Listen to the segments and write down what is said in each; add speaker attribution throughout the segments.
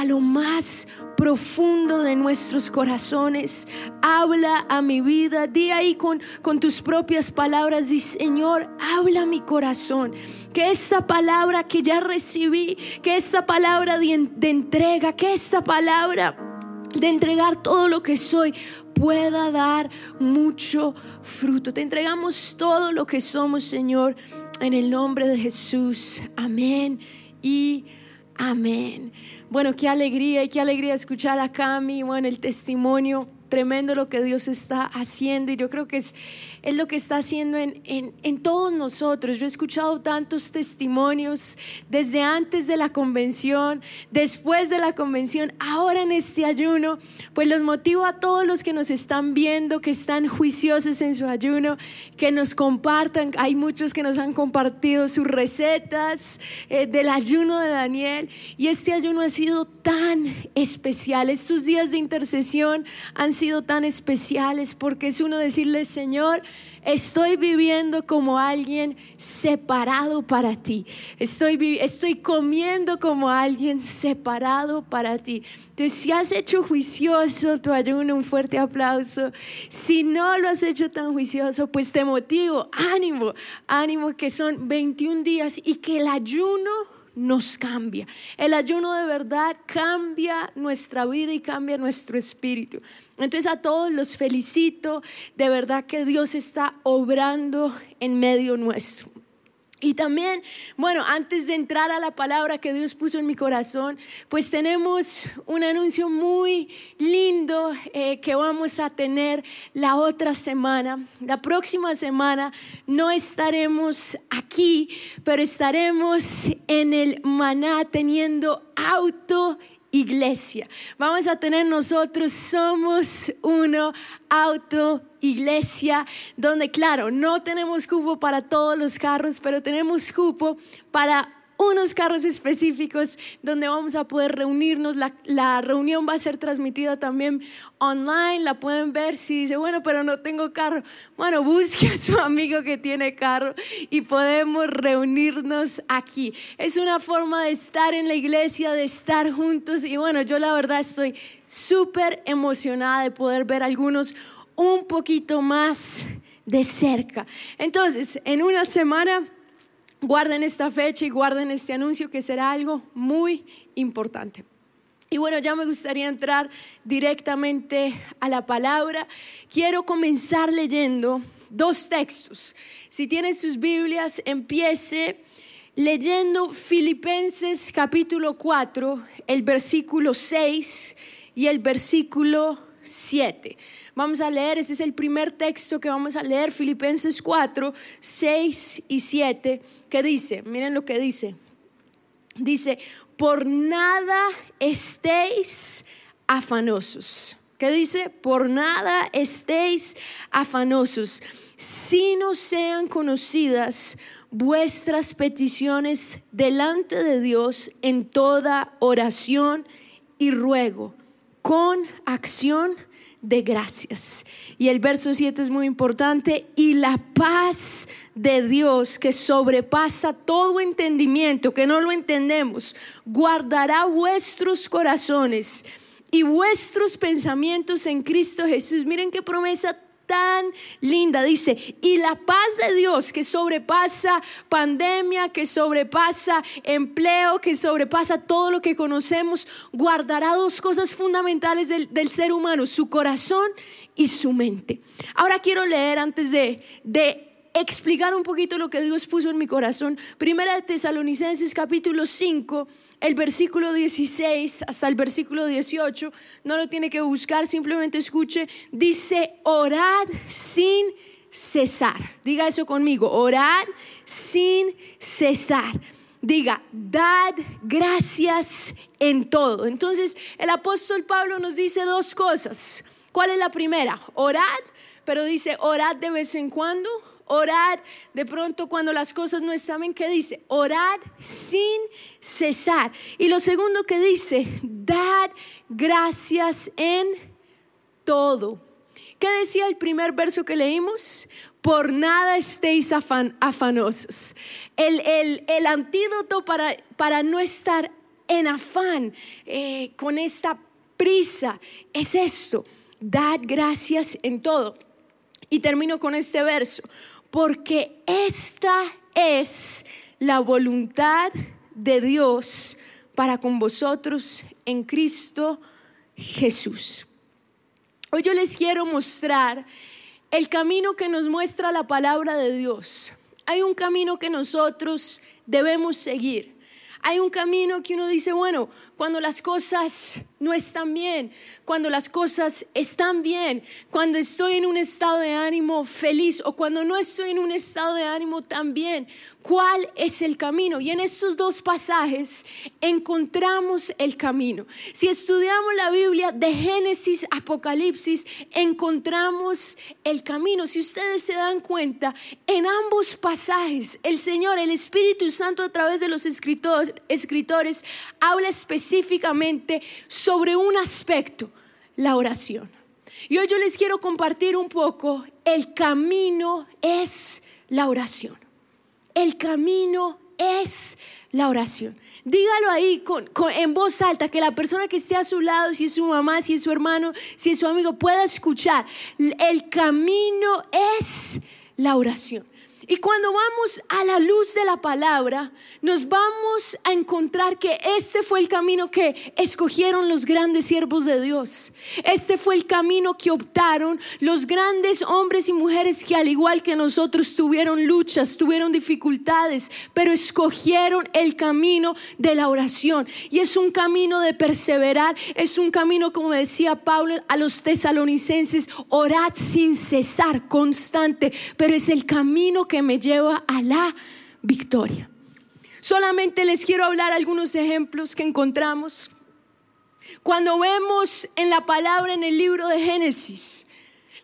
Speaker 1: a lo más profundo de nuestros corazones. Habla a mi vida. Di ahí con, con tus propias palabras. Di, Señor, habla a mi corazón. Que esa palabra que ya recibí, que esa palabra de, de entrega, que esa palabra de entregar todo lo que soy pueda dar mucho fruto. Te entregamos todo lo que somos, Señor, en el nombre de Jesús. Amén y amén. Bueno, qué alegría y qué alegría escuchar a Cami, bueno, el testimonio tremendo lo que Dios está haciendo. Y yo creo que es es lo que está haciendo en, en, todos nosotros. Yo he escuchado tantos testimonios desde antes de la convención, después de la convención, ahora en este ayuno, pues los motivo a todos los que nos están viendo, que están juiciosos en su ayuno, que nos compartan. Hay muchos que nos han compartido sus recetas eh, del ayuno de Daniel y este ayuno ha sido tan especial. Estos días de intercesión han sido tan especiales porque es uno decirle, Señor, Estoy viviendo como alguien separado para ti. Estoy, estoy comiendo como alguien separado para ti. Entonces, si has hecho juicioso tu ayuno, un fuerte aplauso. Si no lo has hecho tan juicioso, pues te motivo, ánimo, ánimo que son 21 días y que el ayuno nos cambia. El ayuno de verdad cambia nuestra vida y cambia nuestro espíritu. Entonces a todos los felicito, de verdad que Dios está obrando en medio nuestro. Y también, bueno, antes de entrar a la palabra que Dios puso en mi corazón, pues tenemos un anuncio muy lindo eh, que vamos a tener la otra semana. La próxima semana no estaremos aquí, pero estaremos en el maná teniendo auto iglesia. Vamos a tener nosotros, somos uno, auto iglesia, donde claro, no tenemos cupo para todos los carros, pero tenemos cupo para unos carros específicos donde vamos a poder reunirnos. La, reunión va a ser transmitida también online, la pueden ver si dice, bueno, pero no tengo carro. Bueno, busque a su amigo que tiene carro y podemos reunirnos aquí. Es una forma de estar en la iglesia, de estar juntos y bueno, yo la verdad estoy súper emocionada de poder ver algunos un poquito más de cerca. Entonces, en una semana guarden esta fecha y guarden este anuncio que será algo muy importante. Y bueno, ya me gustaría entrar directamente a la palabra. Quiero comenzar leyendo dos textos. Si tienen sus Biblias, empiece leyendo Filipenses capítulo 4, el versículo 6 y el versículo 7. Vamos a leer, ese es el primer texto que vamos a leer, Filipenses 4, 6 y 7, que dice, miren lo que dice, dice, por nada estéis afanosos. ¿Qué dice? Por nada estéis afanosos, si no sean conocidas vuestras peticiones delante de Dios en toda oración y ruego, con acción de gracias. Y el verso 7 es muy importante. Y la paz de Dios que sobrepasa todo entendimiento, que no lo entendemos, guardará vuestros corazones y vuestros pensamientos en Cristo Jesús. Miren qué promesa tan linda. Dice, y la paz de Dios que sobrepasa pandemia, que sobrepasa empleo, que sobrepasa todo lo que conocemos, guardará dos cosas fundamentales del, ser humano, su corazón y su mente. Ahora quiero leer antes de, de explicar un poquito lo que Dios puso en mi corazón. Primera de Tesalonicenses capítulo 5, el versículo 16 hasta el versículo 18. No lo tiene que buscar, simplemente escuche. Dice, orad sin cesar. Diga eso conmigo, orad sin cesar. Diga, dad gracias en todo. Entonces, el apóstol Pablo nos dice dos cosas. ¿Cuál es la primera? Orad, pero dice, orad de vez en cuando Orad de pronto cuando las cosas no están ¿qué dice? Orad sin cesar. Y lo segundo que dice, dad gracias en todo. ¿Qué decía el primer verso que leímos? Por nada estéis afanosos. El, el, el antídoto para, para no estar en afán, eh, con esta prisa, es esto, dad gracias en todo. Y termino con este verso, porque esta es la voluntad de Dios para con vosotros en Cristo Jesús. Hoy yo les quiero mostrar el camino que nos muestra la palabra de Dios. Hay un camino que nosotros debemos seguir. Hay un camino que uno dice, bueno, cuando las cosas no están bien, cuando las cosas están bien, cuando estoy en un estado de ánimo feliz o cuando no estoy en un estado de ánimo tan bien, ¿cuál es el camino? Y en estos dos pasajes encontramos el camino. Si estudiamos la Biblia de Génesis, Apocalipsis, encontramos el camino. Si ustedes se dan cuenta, en ambos pasajes el Señor, el Espíritu Santo a través de los escritores, escritores habla específicamente sobre un aspecto, la oración. Y hoy yo les quiero compartir un poco, el camino es la oración. El camino es la oración. Dígalo ahí en voz alta, que la persona que esté a su lado, si es su mamá, si es su hermano, si es su amigo, pueda escuchar. El camino es la oración. Y cuando vamos a la luz de la palabra, nos vamos a encontrar que este fue el camino que escogieron los grandes siervos de Dios. Este fue el camino que optaron los grandes hombres y mujeres que al igual que nosotros tuvieron luchas, tuvieron dificultades, pero escogieron el camino de la oración. Y es un camino de perseverar, es un camino, como decía Pablo a los tesalonicenses, orad sin cesar, constante, pero es el camino que me lleva a la victoria. Solamente les quiero hablar algunos ejemplos que encontramos. Cuando vemos en la palabra en el libro de Génesis,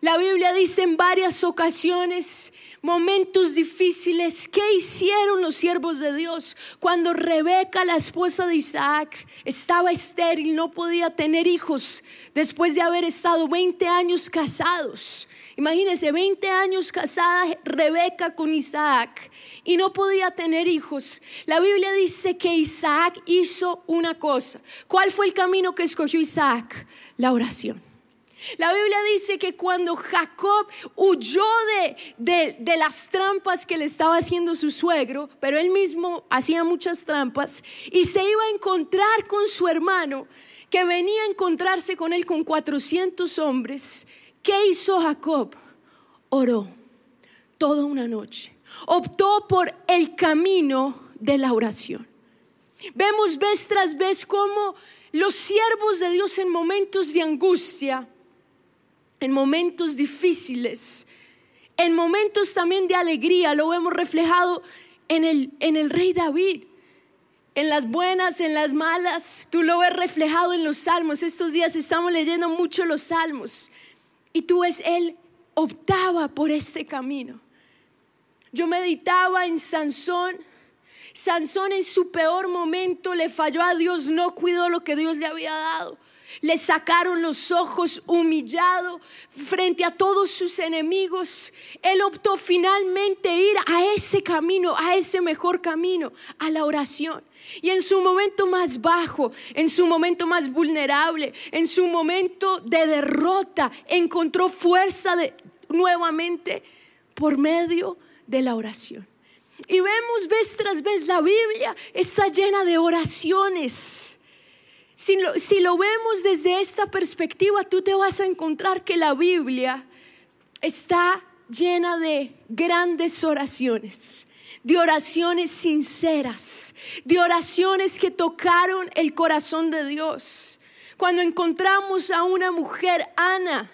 Speaker 1: la Biblia dice en varias ocasiones momentos difíciles. ¿Qué hicieron los siervos de Dios cuando Rebeca, la esposa de Isaac, estaba estéril, no podía tener hijos después de haber estado 20 años casados? Imagínense, 20 años casada Rebeca con Isaac y no podía tener hijos. La Biblia dice que Isaac hizo una cosa. ¿Cuál fue el camino que escogió Isaac? La oración. La Biblia dice que cuando Jacob huyó de, de, las trampas que le estaba haciendo su suegro, pero él mismo hacía muchas trampas, y se iba a encontrar con su hermano, que venía a encontrarse con él con 400 hombres, ¿Qué hizo Jacob? Oró toda una noche. Optó por el camino de la oración. Vemos vez tras vez cómo los siervos de Dios en momentos de angustia, en momentos difíciles, en momentos también de alegría, lo vemos reflejado en el, en el rey David. En las buenas, en las malas, tú lo ves reflejado en los salmos. Estos días estamos leyendo mucho los salmos. Y tú ves, él optaba por ese camino. Yo meditaba en Sansón. Sansón en su peor momento le falló a Dios, no cuidó lo que Dios le había dado. Le sacaron los ojos humillado frente a todos sus enemigos. Él optó finalmente ir a ese camino, a ese mejor camino, a la oración. Y en su momento más bajo, en su momento más vulnerable, en su momento de derrota, encontró fuerza nuevamente por medio de la oración. Y vemos vez tras vez la Biblia está llena de oraciones. Si lo vemos desde esta perspectiva, tú te vas a encontrar que la Biblia está llena de grandes oraciones de oraciones sinceras, de oraciones que tocaron el corazón de Dios. Cuando encontramos a una mujer, Ana,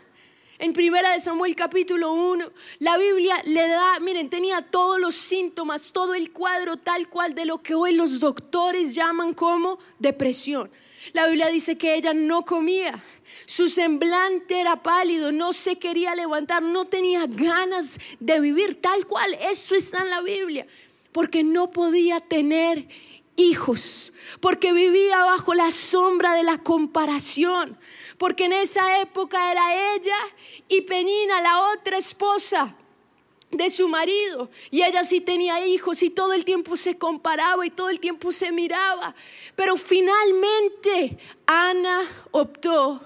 Speaker 1: en primera de Samuel capítulo 1, la Biblia le da, miren, tenía todos los síntomas, todo el cuadro tal cual de lo que hoy los doctores llaman como depresión. La Biblia dice que ella no comía, su semblante era pálido, no se quería levantar, no tenía ganas de vivir tal cual. Eso está en la Biblia. Porque no podía tener hijos, porque vivía bajo la sombra de la comparación, porque en esa época era ella y Penina, la otra esposa. de su marido y ella sí tenía hijos y todo el tiempo se comparaba y todo el tiempo se miraba. Pero finalmente Ana optó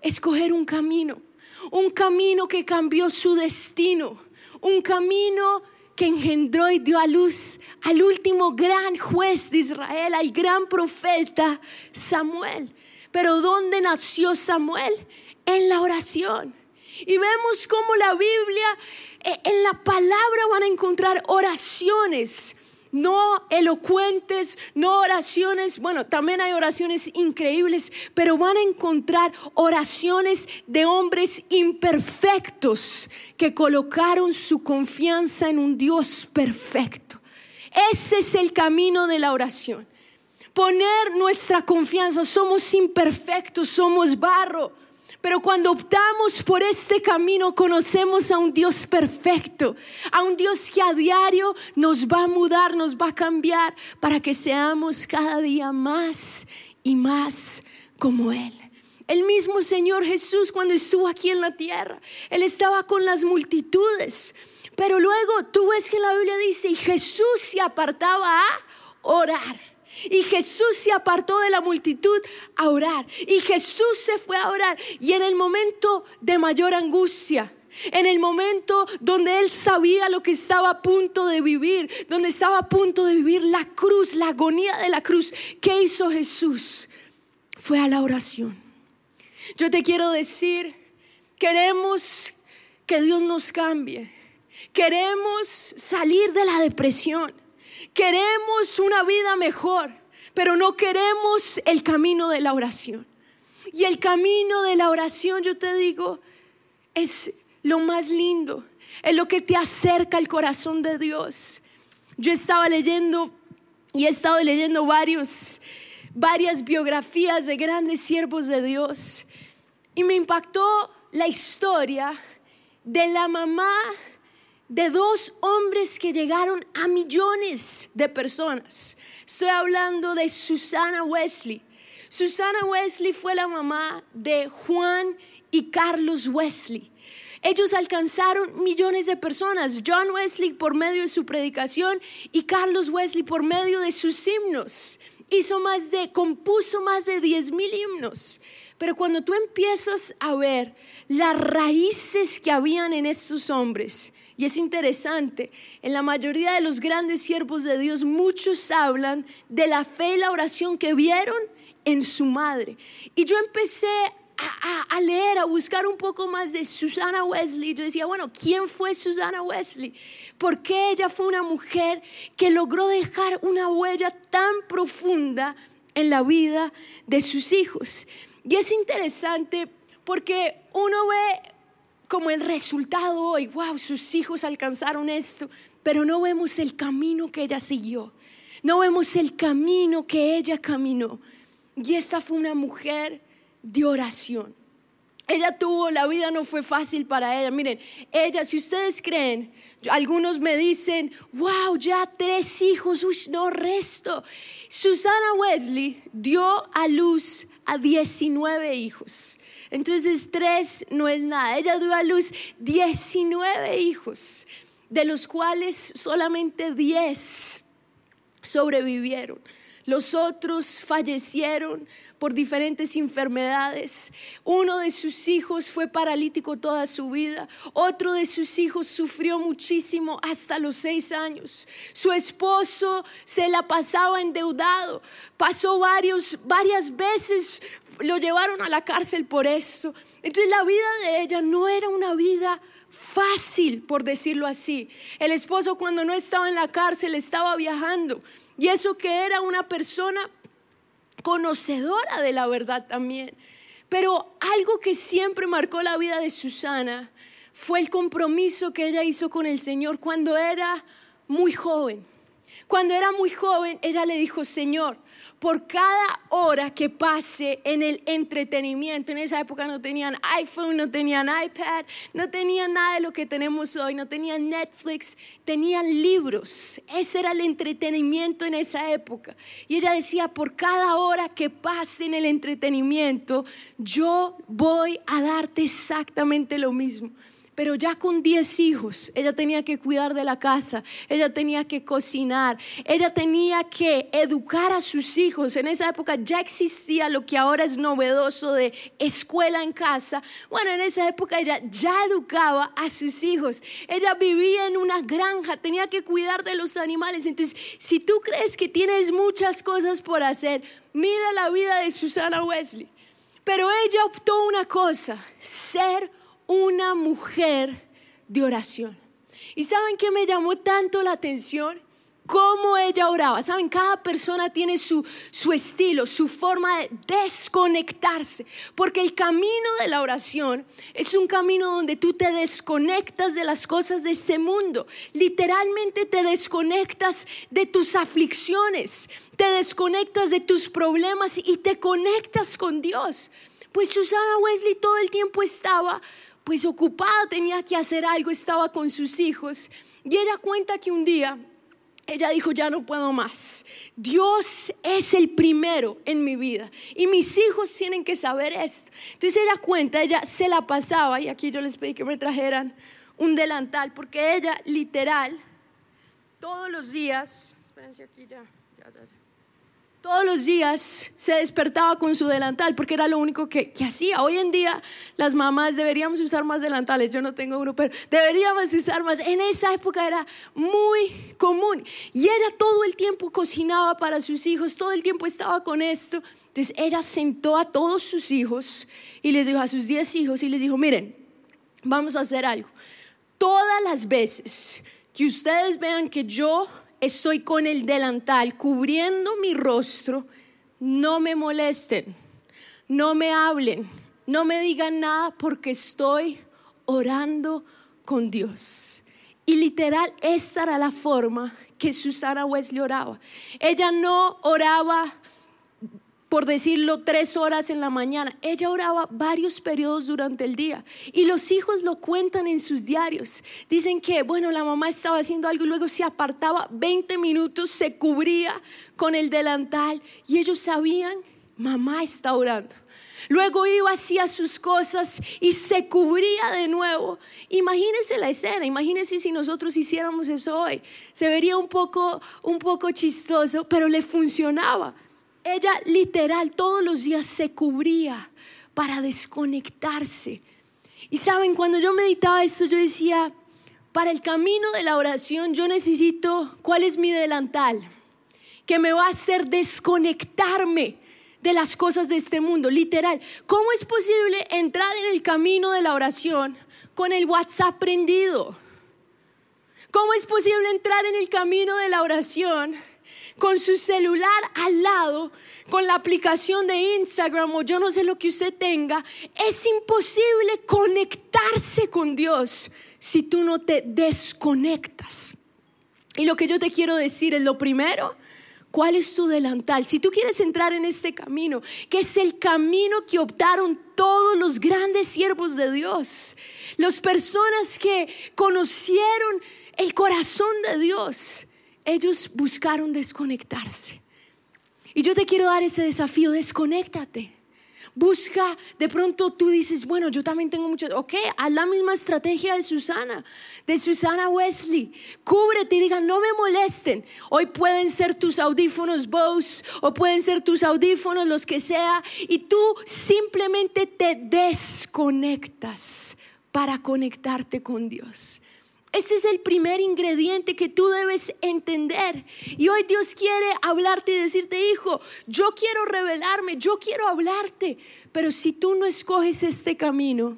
Speaker 1: escoger un camino, un camino que cambió su destino, un camino engendró y dio a luz al último gran juez de Israel, al gran profeta Samuel. Pero ¿dónde nació Samuel? En la oración. Y vemos cómo la Biblia, eh, en la palabra van a encontrar oraciones no elocuentes, no oraciones, bueno, también hay oraciones increíbles, pero van a encontrar oraciones de hombres imperfectos que colocaron su confianza en un Dios perfecto. Ese es el camino de la oración. Poner nuestra confianza, somos imperfectos, somos barro pero cuando optamos por este camino, conocemos a un Dios perfecto, a un Dios que a diario nos va a mudar, nos va a cambiar para que seamos cada día más y más como Él. El mismo Señor Jesús cuando estuvo aquí en la tierra, Él estaba con las multitudes. Pero luego tú ves que la Biblia dice, y Jesús se apartaba a orar. Y Jesús se apartó de la multitud a orar. Y Jesús se fue a orar. Y en el momento de mayor angustia, en el momento donde él sabía lo que estaba a punto de vivir, donde estaba a punto de vivir la cruz, la agonía de la cruz, ¿qué hizo Jesús? Fue a la oración. Yo te quiero decir, queremos que Dios nos cambie. Queremos salir de la depresión. Queremos una vida mejor, pero no queremos el camino de la oración. Y el camino de la oración, yo te digo, es lo más lindo, es lo que te acerca al corazón de Dios. Yo estaba leyendo y he estado leyendo varias biografías de grandes siervos de Dios y me impactó la historia de la mamá de dos hombres que llegaron a millones de personas. Estoy hablando de Susana Wesley. Susana Wesley fue la mamá de Juan y Carlos Wesley. Ellos alcanzaron millones de personas. John Wesley por medio de su predicación y Carlos Wesley por medio de sus himnos. Hizo más de, compuso más de 10 mil himnos. Pero cuando tú empiezas a ver las raíces que habían en estos hombres, y es interesante, en la mayoría de los grandes siervos de Dios, muchos hablan de la fe y la oración que vieron en su madre. Y yo empecé a, leer, a buscar un poco más de Susana Wesley. Yo decía, bueno, ¿quién fue Susana Wesley? ¿Por qué ella fue una mujer que logró dejar una huella tan profunda en la vida de sus hijos? Y es interesante porque uno ve como el resultado hoy, wow, sus hijos alcanzaron esto, pero no vemos el camino que ella siguió, no vemos el camino que ella caminó. Y esa fue una mujer de oración. Ella tuvo, la vida no fue fácil para ella. Miren, ella, si ustedes creen, algunos me dicen, wow, ya tres hijos, uy, no, resto. Susana Wesley dio a luz a 19 hijos. Entonces tres no es nada. Ella dio a luz 19 hijos, de los cuales solamente 10 sobrevivieron. Los otros fallecieron por diferentes enfermedades. Uno de sus hijos fue paralítico toda su vida. Otro de sus hijos sufrió muchísimo hasta los seis años. Su esposo se la pasaba endeudado. Pasó varios, varias veces lo llevaron a la cárcel por eso. Entonces la vida de ella no era una vida fácil, por decirlo así. El esposo cuando no estaba en la cárcel estaba viajando. Y eso que era una persona conocedora de la verdad también. Pero algo que siempre marcó la vida de Susana fue el compromiso que ella hizo con el Señor cuando era muy joven. Cuando era muy joven, ella le dijo, Señor, por cada hora que pase en el entretenimiento. En esa época no tenían iPhone, no tenían iPad, no tenían nada de lo que tenemos hoy, no tenían Netflix, tenían libros. Ese era el entretenimiento en esa época. Y ella decía, por cada hora que pase en el entretenimiento, yo voy a darte exactamente lo mismo. Pero ya con 10 hijos, ella tenía que cuidar de la casa, ella tenía que cocinar, ella tenía que educar a sus hijos. En esa época ya existía lo que ahora es novedoso de escuela en casa. Bueno, en esa época ella ya educaba a sus hijos. Ella vivía en una granja, tenía que cuidar de los animales. Entonces, si tú crees que tienes muchas cosas por hacer, mira la vida de Susana Wesley. Pero ella optó una cosa, ser una mujer de oración. ¿Y saben qué me llamó tanto la atención? Cómo ella oraba. Saben, cada persona tiene su, su estilo, su forma de desconectarse. Porque el camino de la oración es un camino donde tú te desconectas de las cosas de ese mundo. Literalmente te desconectas de tus aflicciones, te desconectas de tus problemas y te conectas con Dios. Pues Susana Wesley todo el tiempo estaba pues ocupada, tenía que hacer algo, estaba con sus hijos. Y ella cuenta que un día ella dijo, ya no puedo más. Dios es el primero en mi vida y mis hijos tienen que saber esto. Entonces ella cuenta, ella se la pasaba y aquí yo les pedí que me trajeran un delantal porque ella literal todos los días, espérense aquí ya, ya, ya todos los días se despertaba con su delantal porque era lo único que, hacía. Hoy en día las mamás deberíamos usar más delantales, yo no tengo uno, pero deberíamos usar más. En esa época era muy común y ella todo el tiempo cocinaba para sus hijos, todo el tiempo estaba con esto. Entonces ella sentó a todos sus hijos y les dijo a sus diez hijos y les dijo, miren, vamos a hacer algo. Todas las veces que ustedes vean que yo estoy con el delantal cubriendo mi rostro, no me molesten, no me hablen, no me digan nada porque estoy orando con Dios. Y literal, esa era la forma que Susana Wesley oraba. Ella no oraba por decirlo, tres horas en la mañana. Ella oraba varios periodos durante el día y los hijos lo cuentan en sus diarios. Dicen que, bueno, la mamá estaba haciendo algo y luego se apartaba 20 minutos, se cubría con el delantal y ellos sabían, mamá está orando. Luego iba, hacía sus cosas y se cubría de nuevo. Imagínense la escena, imagínense si nosotros hiciéramos eso hoy. Se vería un poco, un poco chistoso, pero le funcionaba. Ella literal todos los días se cubría para desconectarse. Y saben, cuando yo meditaba esto, yo decía, para el camino de la oración yo necesito, ¿cuál es mi delantal? Que me va a hacer desconectarme de las cosas de este mundo, literal. ¿Cómo es posible entrar en el camino de la oración con el WhatsApp prendido? ¿Cómo es posible entrar en el camino de la oración con su celular al lado, con la aplicación de Instagram o yo no sé lo que usted tenga, es imposible conectarse con Dios si tú no te desconectas. Y lo que yo te quiero decir es lo primero, ¿Cuál es tu delantal? Si tú quieres entrar en este camino, que es el camino que optaron todos los grandes siervos de Dios, las personas que conocieron el corazón de Dios, ellos buscaron desconectarse. Y yo te quiero dar ese desafío, desconéctate. Busca, de pronto tú dices, bueno, yo también tengo mucho, ok, haz la misma estrategia de Susana, de Susana Wesley. Cúbrete y diga, no me molesten. Hoy pueden ser tus audífonos Bose o pueden ser tus audífonos, los que sea, y tú simplemente te desconectas para conectarte con Dios. Ese es el primer ingrediente que tú debes entender. Y hoy Dios quiere hablarte y decirte, hijo, yo quiero revelarme, yo quiero hablarte. Pero si tú no escoges este camino,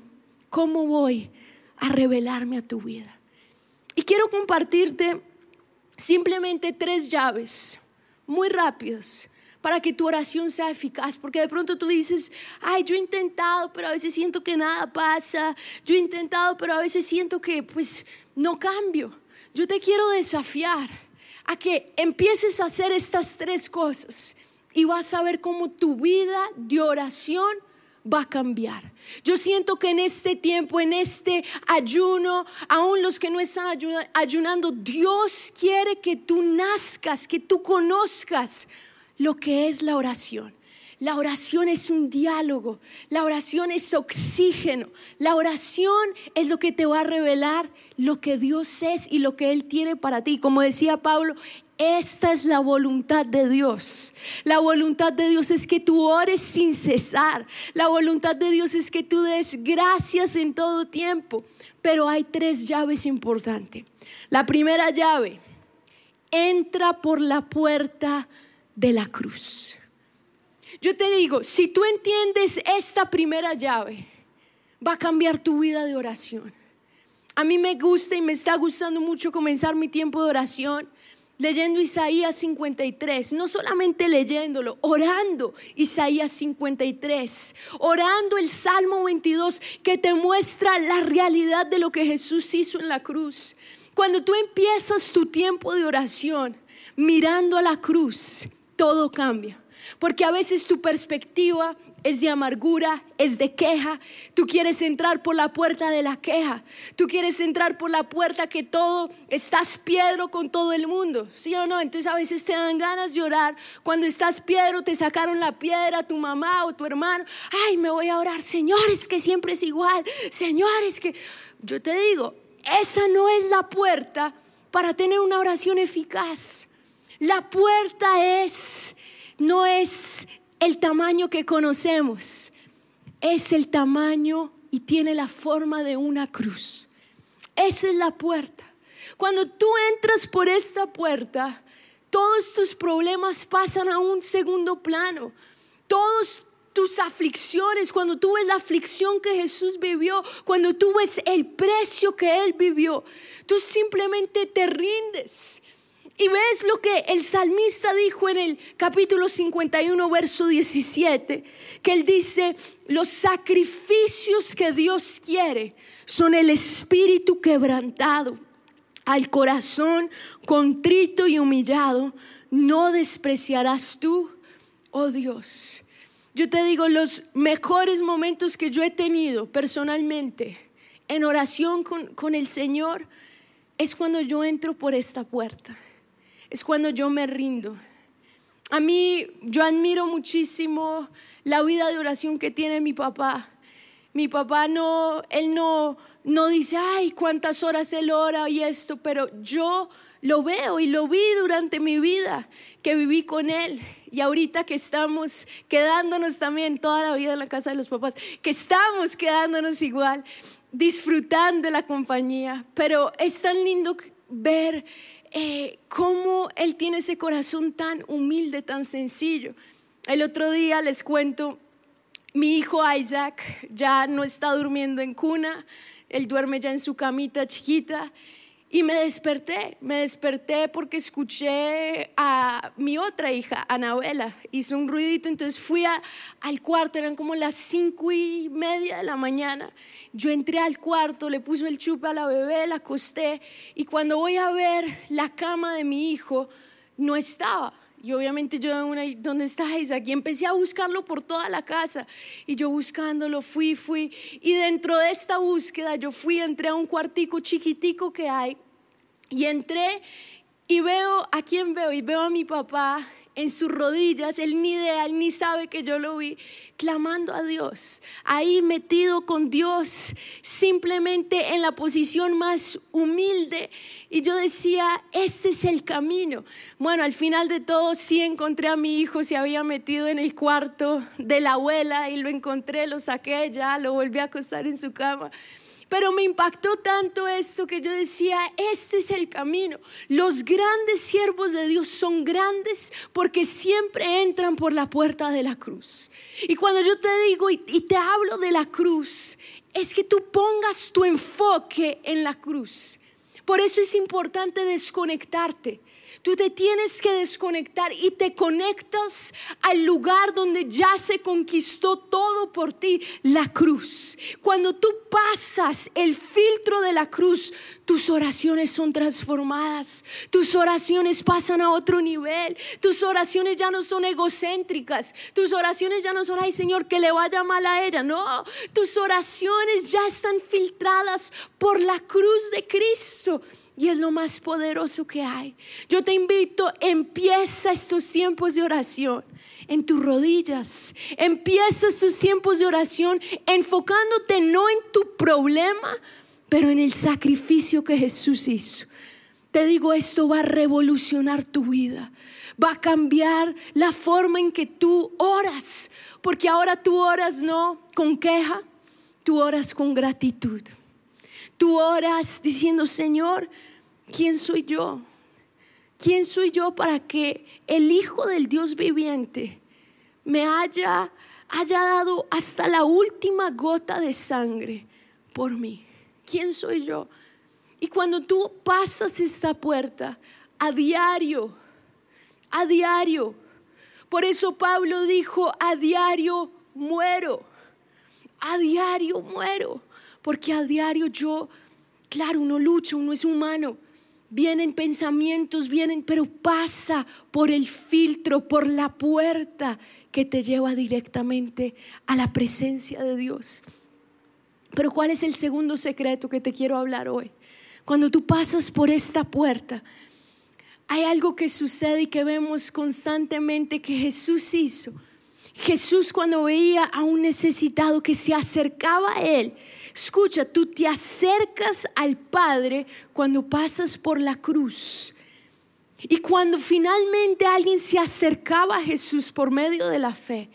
Speaker 1: ¿cómo voy a revelarme a tu vida? Y quiero compartirte simplemente tres llaves muy rápidas para que tu oración sea eficaz, porque de pronto tú dices, ay, yo he intentado, pero a veces siento que nada pasa, yo he intentado, pero a veces siento que pues no cambio. Yo te quiero desafiar a que empieces a hacer estas tres cosas y vas a ver cómo tu vida de oración va a cambiar. Yo siento que en este tiempo, en este ayuno, aún los que no están ayunando, Dios quiere que tú nazcas, que tú conozcas lo que es la oración. La oración es un diálogo, la oración es oxígeno, la oración es lo que te va a revelar lo que Dios es y lo que Él tiene para ti. Como decía Pablo, esta es la voluntad de Dios. La voluntad de Dios es que tú ores sin cesar. La voluntad de Dios es que tú des gracias en todo tiempo. Pero hay tres llaves importantes. La primera llave, entra por la puerta de la cruz. Yo te digo, si tú entiendes esta primera llave, va a cambiar tu vida de oración. A mí me gusta y me está gustando mucho comenzar mi tiempo de oración leyendo Isaías 53, no solamente leyéndolo, orando Isaías 53, orando el Salmo 22 que te muestra la realidad de lo que Jesús hizo en la cruz. Cuando tú empiezas tu tiempo de oración mirando a la cruz, todo cambia. Porque a veces tu perspectiva es de amargura, es de queja. Tú quieres entrar por la puerta de la queja. Tú quieres entrar por la puerta que todo, estás piedro con todo el mundo. ¿Sí o no? Entonces a veces te dan ganas de orar. Cuando estás piedro, te sacaron la piedra, tu mamá o tu hermano. Ay, me voy a orar. Señores, que siempre es igual. Señores, que... Yo te digo, esa no es la puerta para tener una oración eficaz. La puerta es, no es el tamaño que conocemos, es el tamaño y tiene la forma de una cruz. Esa es la puerta. Cuando tú entras por esta puerta, todos tus problemas pasan a un segundo plano. Todos tus aflicciones, cuando tú ves la aflicción que Jesús vivió, cuando tú ves el precio que Él vivió, tú simplemente te rindes y ves lo que el salmista dijo en el capítulo 51, verso 17, que él dice, los sacrificios que Dios quiere son el espíritu quebrantado, al corazón contrito y humillado, no despreciarás tú, oh Dios. Yo te digo, los mejores momentos que yo he tenido personalmente en oración con, con el Señor es cuando yo entro por esta puerta es cuando yo me rindo. A mí, yo admiro muchísimo la vida de oración que tiene mi papá. Mi papá no, él no, no dice, ay, cuántas horas él ora y esto, pero yo lo veo y lo vi durante mi vida, que viví con él. Y ahorita que estamos quedándonos también toda la vida en la casa de los papás, que estamos quedándonos igual, disfrutando la compañía. Pero es tan lindo ver eh, cómo Él tiene ese corazón tan humilde, tan sencillo. El otro día les cuento, mi hijo Isaac ya no está durmiendo en cuna, él duerme ya en su camita chiquita y me desperté, me desperté porque escuché a mi otra hija, Anabela, hizo un ruidito, entonces fui al cuarto, eran como las cinco y media de la mañana. Yo entré al cuarto, le puse el chupe a la bebé, la acosté y cuando voy a ver la cama de mi hijo, no estaba. Y obviamente yo, una, ¿dónde está Isaac? Y empecé a buscarlo por toda la casa. Y yo buscándolo, fui, fui. Y dentro de esta búsqueda, yo fui, entré a un cuartico chiquitico que hay. Y entré y veo, ¿a quién veo? Y veo a mi papá en sus rodillas, él ni idea, él ni sabe que yo lo vi, clamando a Dios, ahí metido con Dios, simplemente en la posición más humilde. Y yo decía, ese es el camino. Bueno, al final de todo sí encontré a mi hijo, se había metido en el cuarto de la abuela y lo encontré, lo saqué ya, lo volví a acostar en su cama. Pero me impactó tanto esto que yo decía, este es el camino. Los grandes siervos de Dios son grandes porque siempre entran por la puerta de la cruz. Y cuando yo te digo y, te hablo de la cruz, es que tú pongas tu enfoque en la cruz. Por eso es importante desconectarte. Tú te tienes que desconectar y te conectas al lugar donde ya se conquistó todo por ti, la cruz. Cuando tú pasas el filtro de la cruz, tus oraciones son transformadas, tus oraciones pasan a otro nivel, tus oraciones ya no son egocéntricas, tus oraciones ya no son, ay Señor, que le vaya mal a ella, no, tus oraciones ya están filtradas por la cruz de Cristo y es lo más poderoso que hay. Yo te invito, empieza estos tiempos de oración en tus rodillas. Empieza tus tiempos de oración enfocándote no en tu problema, pero en el sacrificio que Jesús hizo. Te digo, esto va a revolucionar tu vida. Va a cambiar la forma en que tú oras. Porque ahora tú oras no con queja, tú oras con gratitud. Tú oras diciendo, Señor, ¿quién soy yo? ¿Quién soy yo para que el Hijo del Dios viviente me haya, haya dado hasta la última gota de sangre por mí? ¿Quién soy yo? Y cuando tú pasas esta puerta a diario, a diario, por eso Pablo dijo, a diario muero, a diario muero, porque a diario yo, claro, uno lucha, uno es humano, vienen pensamientos, vienen, pero pasa por el filtro, por la puerta que te lleva directamente a la presencia de Dios. Pero ¿cuál es el segundo secreto que te quiero hablar hoy? Cuando tú pasas por esta puerta, hay algo que sucede y que vemos constantemente que Jesús hizo. Jesús cuando veía a un necesitado que se acercaba a él, Escucha, tú te acercas al Padre cuando pasas por la cruz. Y cuando finalmente alguien se acercaba a Jesús por medio de la fe,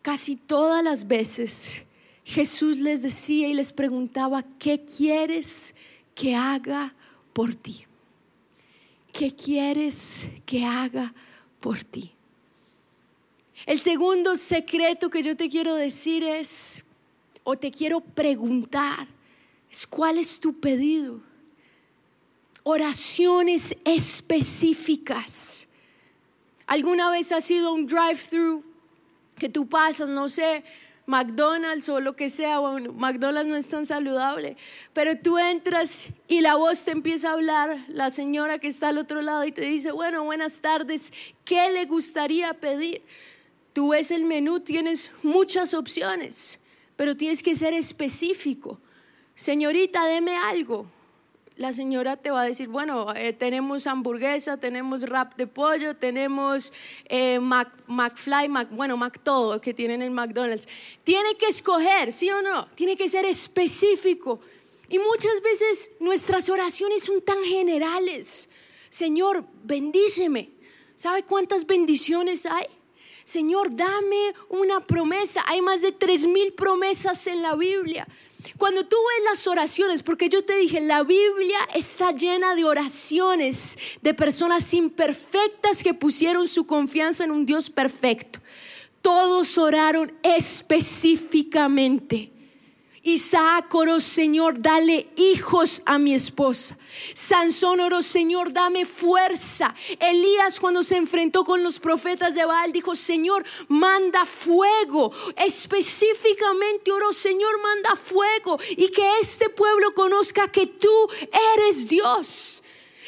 Speaker 1: casi todas las veces Jesús les decía y les preguntaba, ¿qué quieres que haga por ti? ¿Qué quieres que haga por ti? El segundo secreto que yo te quiero decir es, o te quiero preguntar es cuál es tu pedido. Oraciones específicas. ¿Alguna vez ha sido un drive-thru que tú pasas, no sé, McDonald's o lo que sea, bueno, McDonald's no es tan saludable, pero tú entras y la voz te empieza a hablar, la señora que está al otro lado y te dice, bueno, buenas tardes, ¿qué le gustaría pedir? Tú ves el menú, tienes muchas opciones pero tienes que ser específico. Señorita, deme algo. La señora te va a decir, bueno, eh, tenemos hamburguesa, tenemos wrap de pollo, tenemos eh, Mac, McFly, Mac, bueno, Mac todo que tienen en McDonald's. Tiene que escoger, ¿sí o no? Tiene que ser específico. Y muchas veces nuestras oraciones son tan generales. Señor, bendíceme. ¿Sabe cuántas bendiciones hay? Señor, dame una promesa. Hay más de tres mil promesas en la Biblia. Cuando tú ves las oraciones, porque yo te dije, la Biblia está llena de oraciones de personas imperfectas que pusieron su confianza en un Dios perfecto. Todos oraron específicamente. Isaac oró, Señor, dale hijos a mi esposa. Sansón oró, Señor, dame fuerza. Elías cuando se enfrentó con los profetas de Baal dijo, Señor, manda fuego. Específicamente oró, Señor, manda fuego y que este pueblo conozca que tú eres Dios.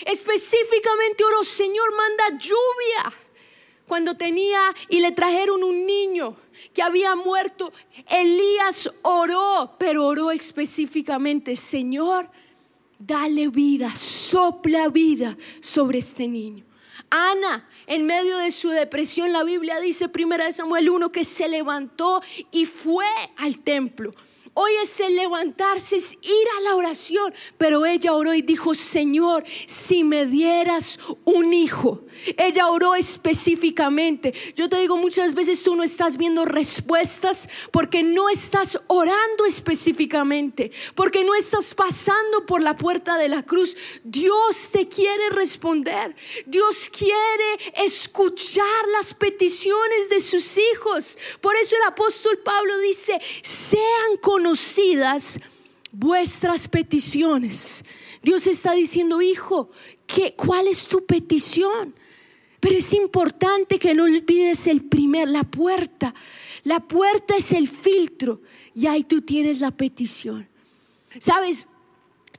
Speaker 1: Específicamente oró, Señor, manda lluvia. Cuando tenía y le trajeron un niño que había muerto, Elías oró, pero oró específicamente, Señor, dale vida, sopla vida sobre este niño. Ana, en medio de su depresión, la Biblia dice, primera de Samuel 1, que se levantó y fue al templo. Hoy es el levantarse, es ir a la oración. Pero ella oró y dijo, Señor, si me dieras un hijo. Ella oró específicamente. Yo te digo, muchas veces tú no estás viendo respuestas porque no estás orando específicamente, porque no estás pasando por la puerta de la cruz. Dios te quiere responder. Dios quiere escuchar las peticiones de sus hijos. Por eso el apóstol Pablo dice, sean conocidas vuestras peticiones. Dios está diciendo, hijo, ¿qué, ¿cuál es tu petición? Pero es importante que no olvides el primer, la puerta. La puerta es el filtro y ahí tú tienes la petición. Sabes,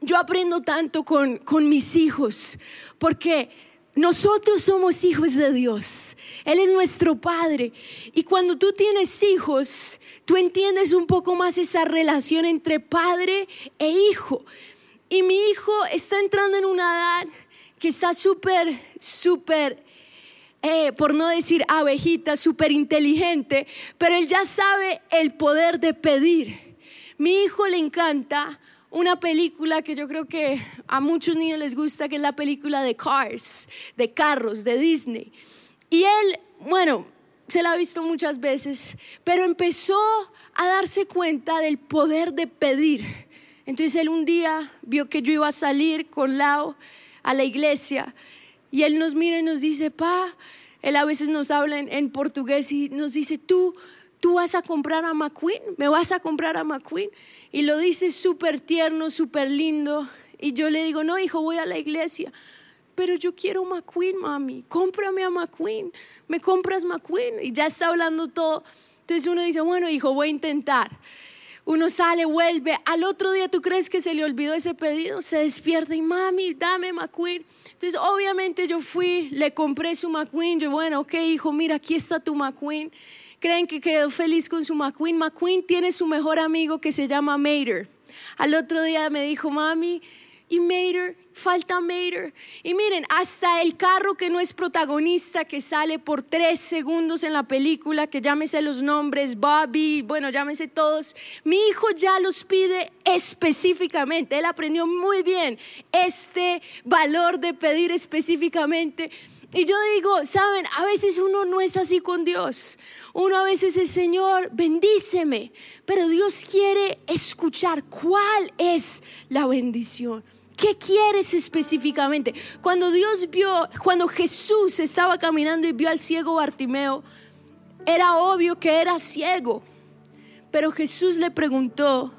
Speaker 1: yo aprendo tanto con, con mis hijos porque nosotros somos hijos de Dios. Él es nuestro Padre. Y cuando tú tienes hijos, tú entiendes un poco más esa relación entre padre e hijo. Y mi hijo está entrando en una edad que está súper, súper eh, por no decir abejita, súper inteligente, pero él ya sabe el poder de pedir. Mi hijo le encanta una película que yo creo que a muchos niños les gusta, que es la película de Cars, de carros, de Disney. Y él, bueno, se la ha visto muchas veces, pero empezó a darse cuenta del poder de pedir. Entonces él un día vio que yo iba a salir con Lau a la iglesia y él nos mira y nos dice, pa, él a veces nos habla en, portugués y nos dice, tú, tú vas a comprar a McQueen, me vas a comprar a McQueen. Y lo dice súper tierno, súper lindo. Y yo le digo, no, hijo, voy a la iglesia. Pero yo quiero McQueen, mami. Cómprame a McQueen. ¿Me compras McQueen? Y ya está hablando todo. Entonces uno dice, bueno, hijo, voy a intentar. Uno sale, vuelve. Al otro día, ¿tú crees que se le olvidó ese pedido? Se despierta y mami, dame McQueen. Entonces, obviamente yo fui, le compré su McQueen. Yo, bueno, ok, hijo, mira, aquí está tu McQueen. Creen que quedó feliz con su McQueen. McQueen tiene su mejor amigo que se llama Mater. Al otro día me dijo, mami, y Mater, falta Mater. Y miren, hasta el carro que no es protagonista, que sale por tres segundos en la película, que llámese los nombres, Bobby, bueno, llámese todos, mi hijo ya los pide específicamente. Él aprendió muy bien este valor de pedir específicamente. Y yo digo, saben, a veces uno no es así con Dios. Uno a veces es, Señor, bendíceme. Pero Dios quiere escuchar cuál es la bendición. ¿Qué quieres específicamente? Cuando Dios vio, cuando Jesús estaba caminando y vio al ciego Bartimeo, era obvio que era ciego. Pero Jesús le preguntó,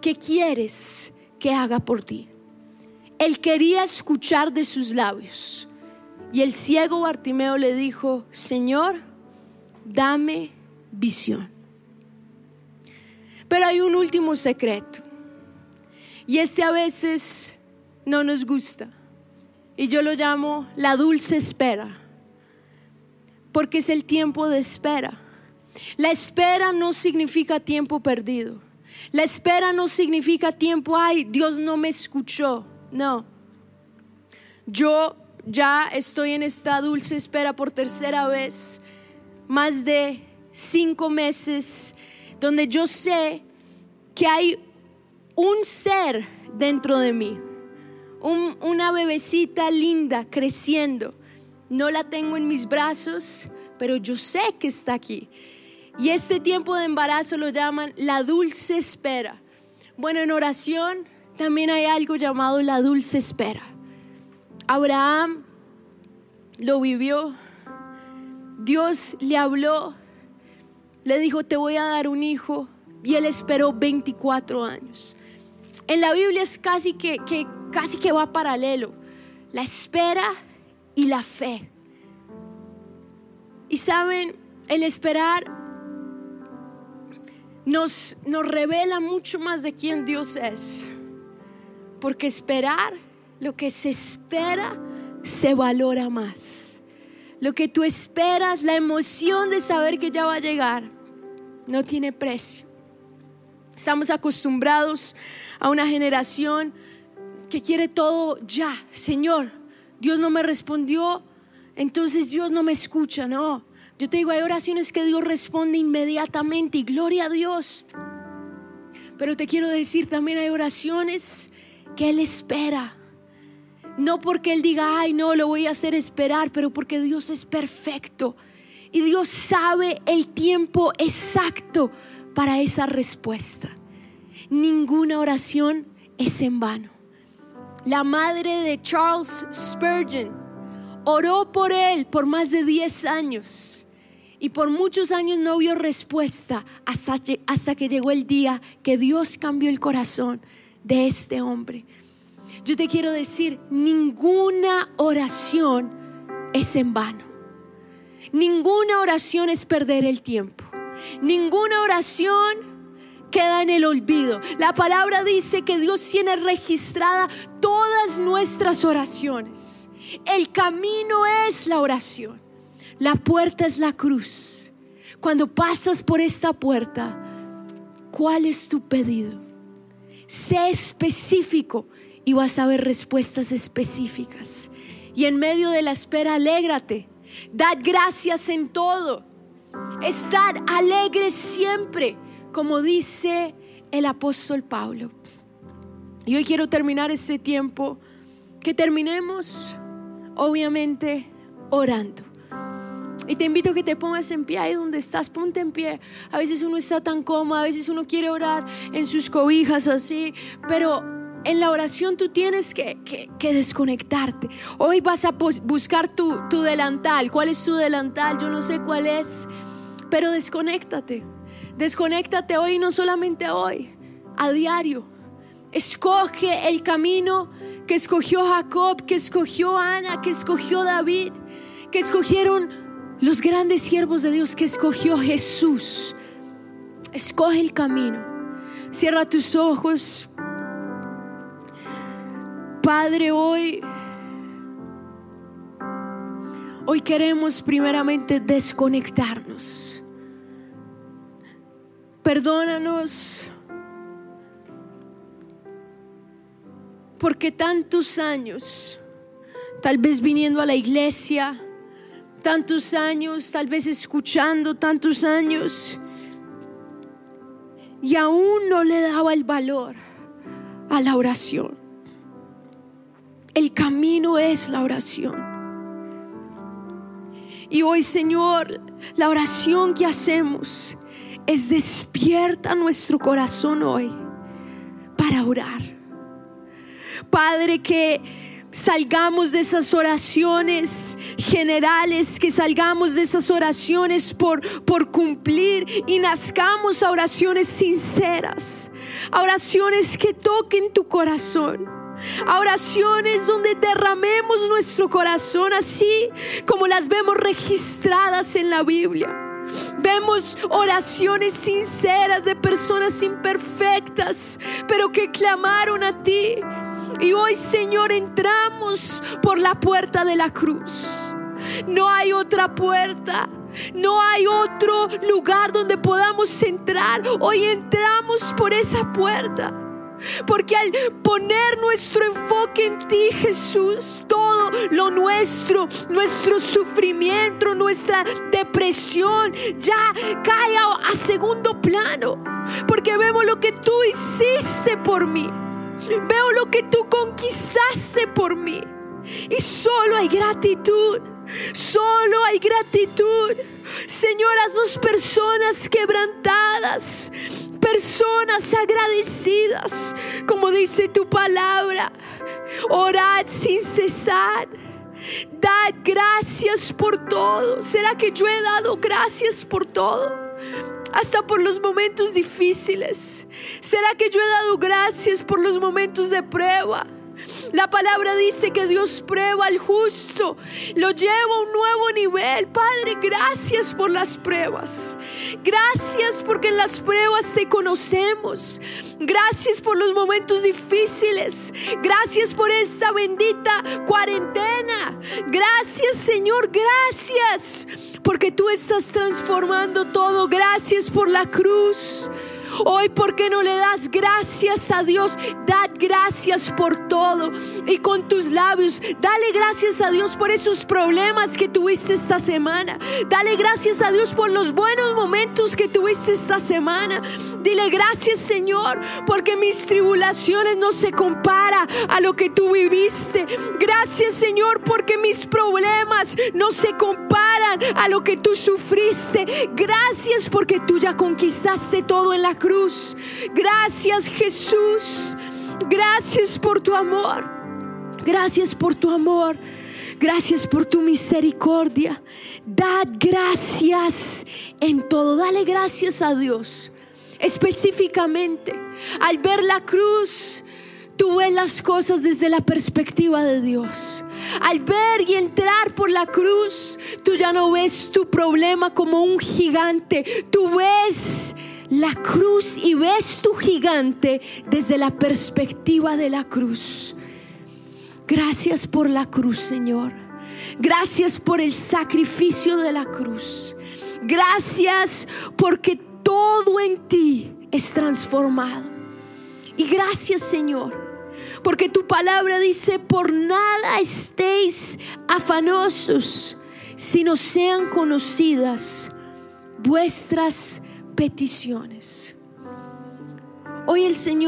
Speaker 1: ¿qué quieres que haga por ti? Él quería escuchar de sus labios. Y el ciego Bartimeo le dijo, Señor, dame visión. Pero hay un último secreto. Y este a veces no nos gusta. Y yo lo llamo la dulce espera. Porque es el tiempo de espera. La espera no significa tiempo perdido. La espera no significa tiempo, ay, Dios no me escuchó. No. Yo ya estoy en esta dulce espera por tercera vez, más de cinco meses, donde yo sé que hay un ser dentro de mí, una bebecita linda creciendo. No la tengo en mis brazos, pero yo sé que está aquí. Y este tiempo de embarazo lo llaman la dulce espera. Bueno, en oración también hay algo llamado la dulce espera. Abraham lo vivió. Dios le habló, le dijo, te voy a dar un hijo. Y él esperó 24 años. En la Biblia es casi que, que, casi que va paralelo. La espera y la fe. Y saben, el esperar nos, nos revela mucho más de quién Dios es. Porque esperar lo que se espera se valora más. Lo que tú esperas, la emoción de saber que ya va a llegar, no tiene precio. Estamos acostumbrados a una generación que quiere todo ya. Señor, Dios no me respondió, entonces Dios no me escucha. No, yo te digo, hay oraciones que Dios responde inmediatamente y gloria a Dios. Pero te quiero decir, también hay oraciones que Él espera no porque Él diga, ay, no, lo voy a hacer esperar, pero porque Dios es perfecto. Y Dios sabe el tiempo exacto para esa respuesta. Ninguna oración es en vano. La madre de Charles Spurgeon oró por él por más de 10 años y por muchos años no vio respuesta hasta que, hasta que llegó el día que Dios cambió el corazón de este hombre. Yo te quiero decir, ninguna oración es en vano. Ninguna oración es perder el tiempo. Ninguna oración queda en el olvido. La palabra dice que Dios tiene registrada todas nuestras oraciones. El camino es la oración. La puerta es la cruz. Cuando pasas por esta puerta, ¿cuál es tu pedido? Sé específico y vas a ver respuestas específicas. Y en medio de la espera, alégrate, Dad gracias en todo. Estar alegres siempre, como dice el apóstol Pablo. Y hoy quiero terminar este tiempo, que terminemos, obviamente, orando. Y te invito a que te pongas en pie ahí donde estás, ponte en pie. A veces uno está tan cómodo, a veces uno quiere orar en sus cobijas así, pero en la oración tú tienes que, desconectarte. Hoy vas a buscar tu, tu delantal. ¿Cuál es tu delantal? Yo no sé cuál es, pero desconéctate. Desconéctate hoy, no solamente hoy, a diario. Escoge el camino que escogió Jacob, que escogió Ana, que escogió David, que escogieron los grandes siervos de Dios, que escogió Jesús. Escoge el camino. Cierra tus ojos. Padre, hoy, hoy queremos primeramente desconectarnos. Perdónanos porque tantos años, tal vez viniendo a la iglesia, tantos años, tal vez escuchando tantos años, y aún no le daba el valor a la oración. El camino es la oración. Y hoy, Señor, la oración que hacemos es despierta nuestro corazón hoy para orar. Padre, que salgamos de esas oraciones generales, que salgamos de esas oraciones por, por cumplir y nazcamos a oraciones sinceras, a oraciones que toquen tu corazón a oraciones donde derramemos nuestro corazón así como las vemos registradas en la Biblia. Vemos oraciones sinceras de personas imperfectas, pero que clamaron a ti. Y hoy, Señor, entramos por la puerta de la cruz. No hay otra puerta. No hay otro lugar donde podamos entrar. Hoy entramos por esa puerta. Porque al poner nuestro enfoque en ti, Jesús, todo lo nuestro, nuestro sufrimiento, nuestra depresión, ya cae a, segundo plano. Porque vemos lo que tú hiciste por mí. Veo lo que tú conquistaste por mí. Y solo hay gratitud. Solo hay gratitud. Señor, haznos personas quebrantadas, personas agradecidas, como dice tu palabra. Orad sin cesar. Dad gracias por todo. ¿Será que yo he dado gracias por todo? Hasta por los momentos difíciles. ¿Será que yo he dado gracias por los momentos de prueba? La palabra dice que Dios prueba al justo, lo lleva a un nuevo nivel. Padre, gracias por las pruebas. Gracias porque en las pruebas te conocemos. Gracias por los momentos difíciles. Gracias por esta bendita cuarentena. Gracias Señor, gracias porque tú estás transformando todo. Gracias por la cruz. Hoy, ¿por qué no le das gracias a Dios? Dad gracias por todo. Y con tus labios, dale gracias a Dios por esos problemas que tuviste esta semana. Dale gracias a Dios por los buenos momentos que tuviste esta semana. Dile gracias, Señor, porque mis tribulaciones no se compara a lo que tú viviste. Gracias, Señor, porque mis problemas no se comparan a lo que tú sufriste. Gracias porque tú ya conquistaste todo en la cruz. Gracias Jesús. Gracias por tu amor. Gracias por tu amor. Gracias por tu misericordia. Dad gracias en todo. Dale gracias a Dios. Específicamente, al ver la cruz, tú ves las cosas desde la perspectiva de Dios. Al ver y entrar por la cruz, tú ya no ves tu problema como un gigante. Tú ves la cruz y ves tu gigante desde la perspectiva de la cruz. Gracias por la cruz, Señor. Gracias por el sacrificio de la cruz. Gracias porque todo en ti es transformado. Y gracias, Señor, porque tu palabra dice, por nada estéis afanosos, sino sean conocidas vuestras peticiones. Hoy el Señor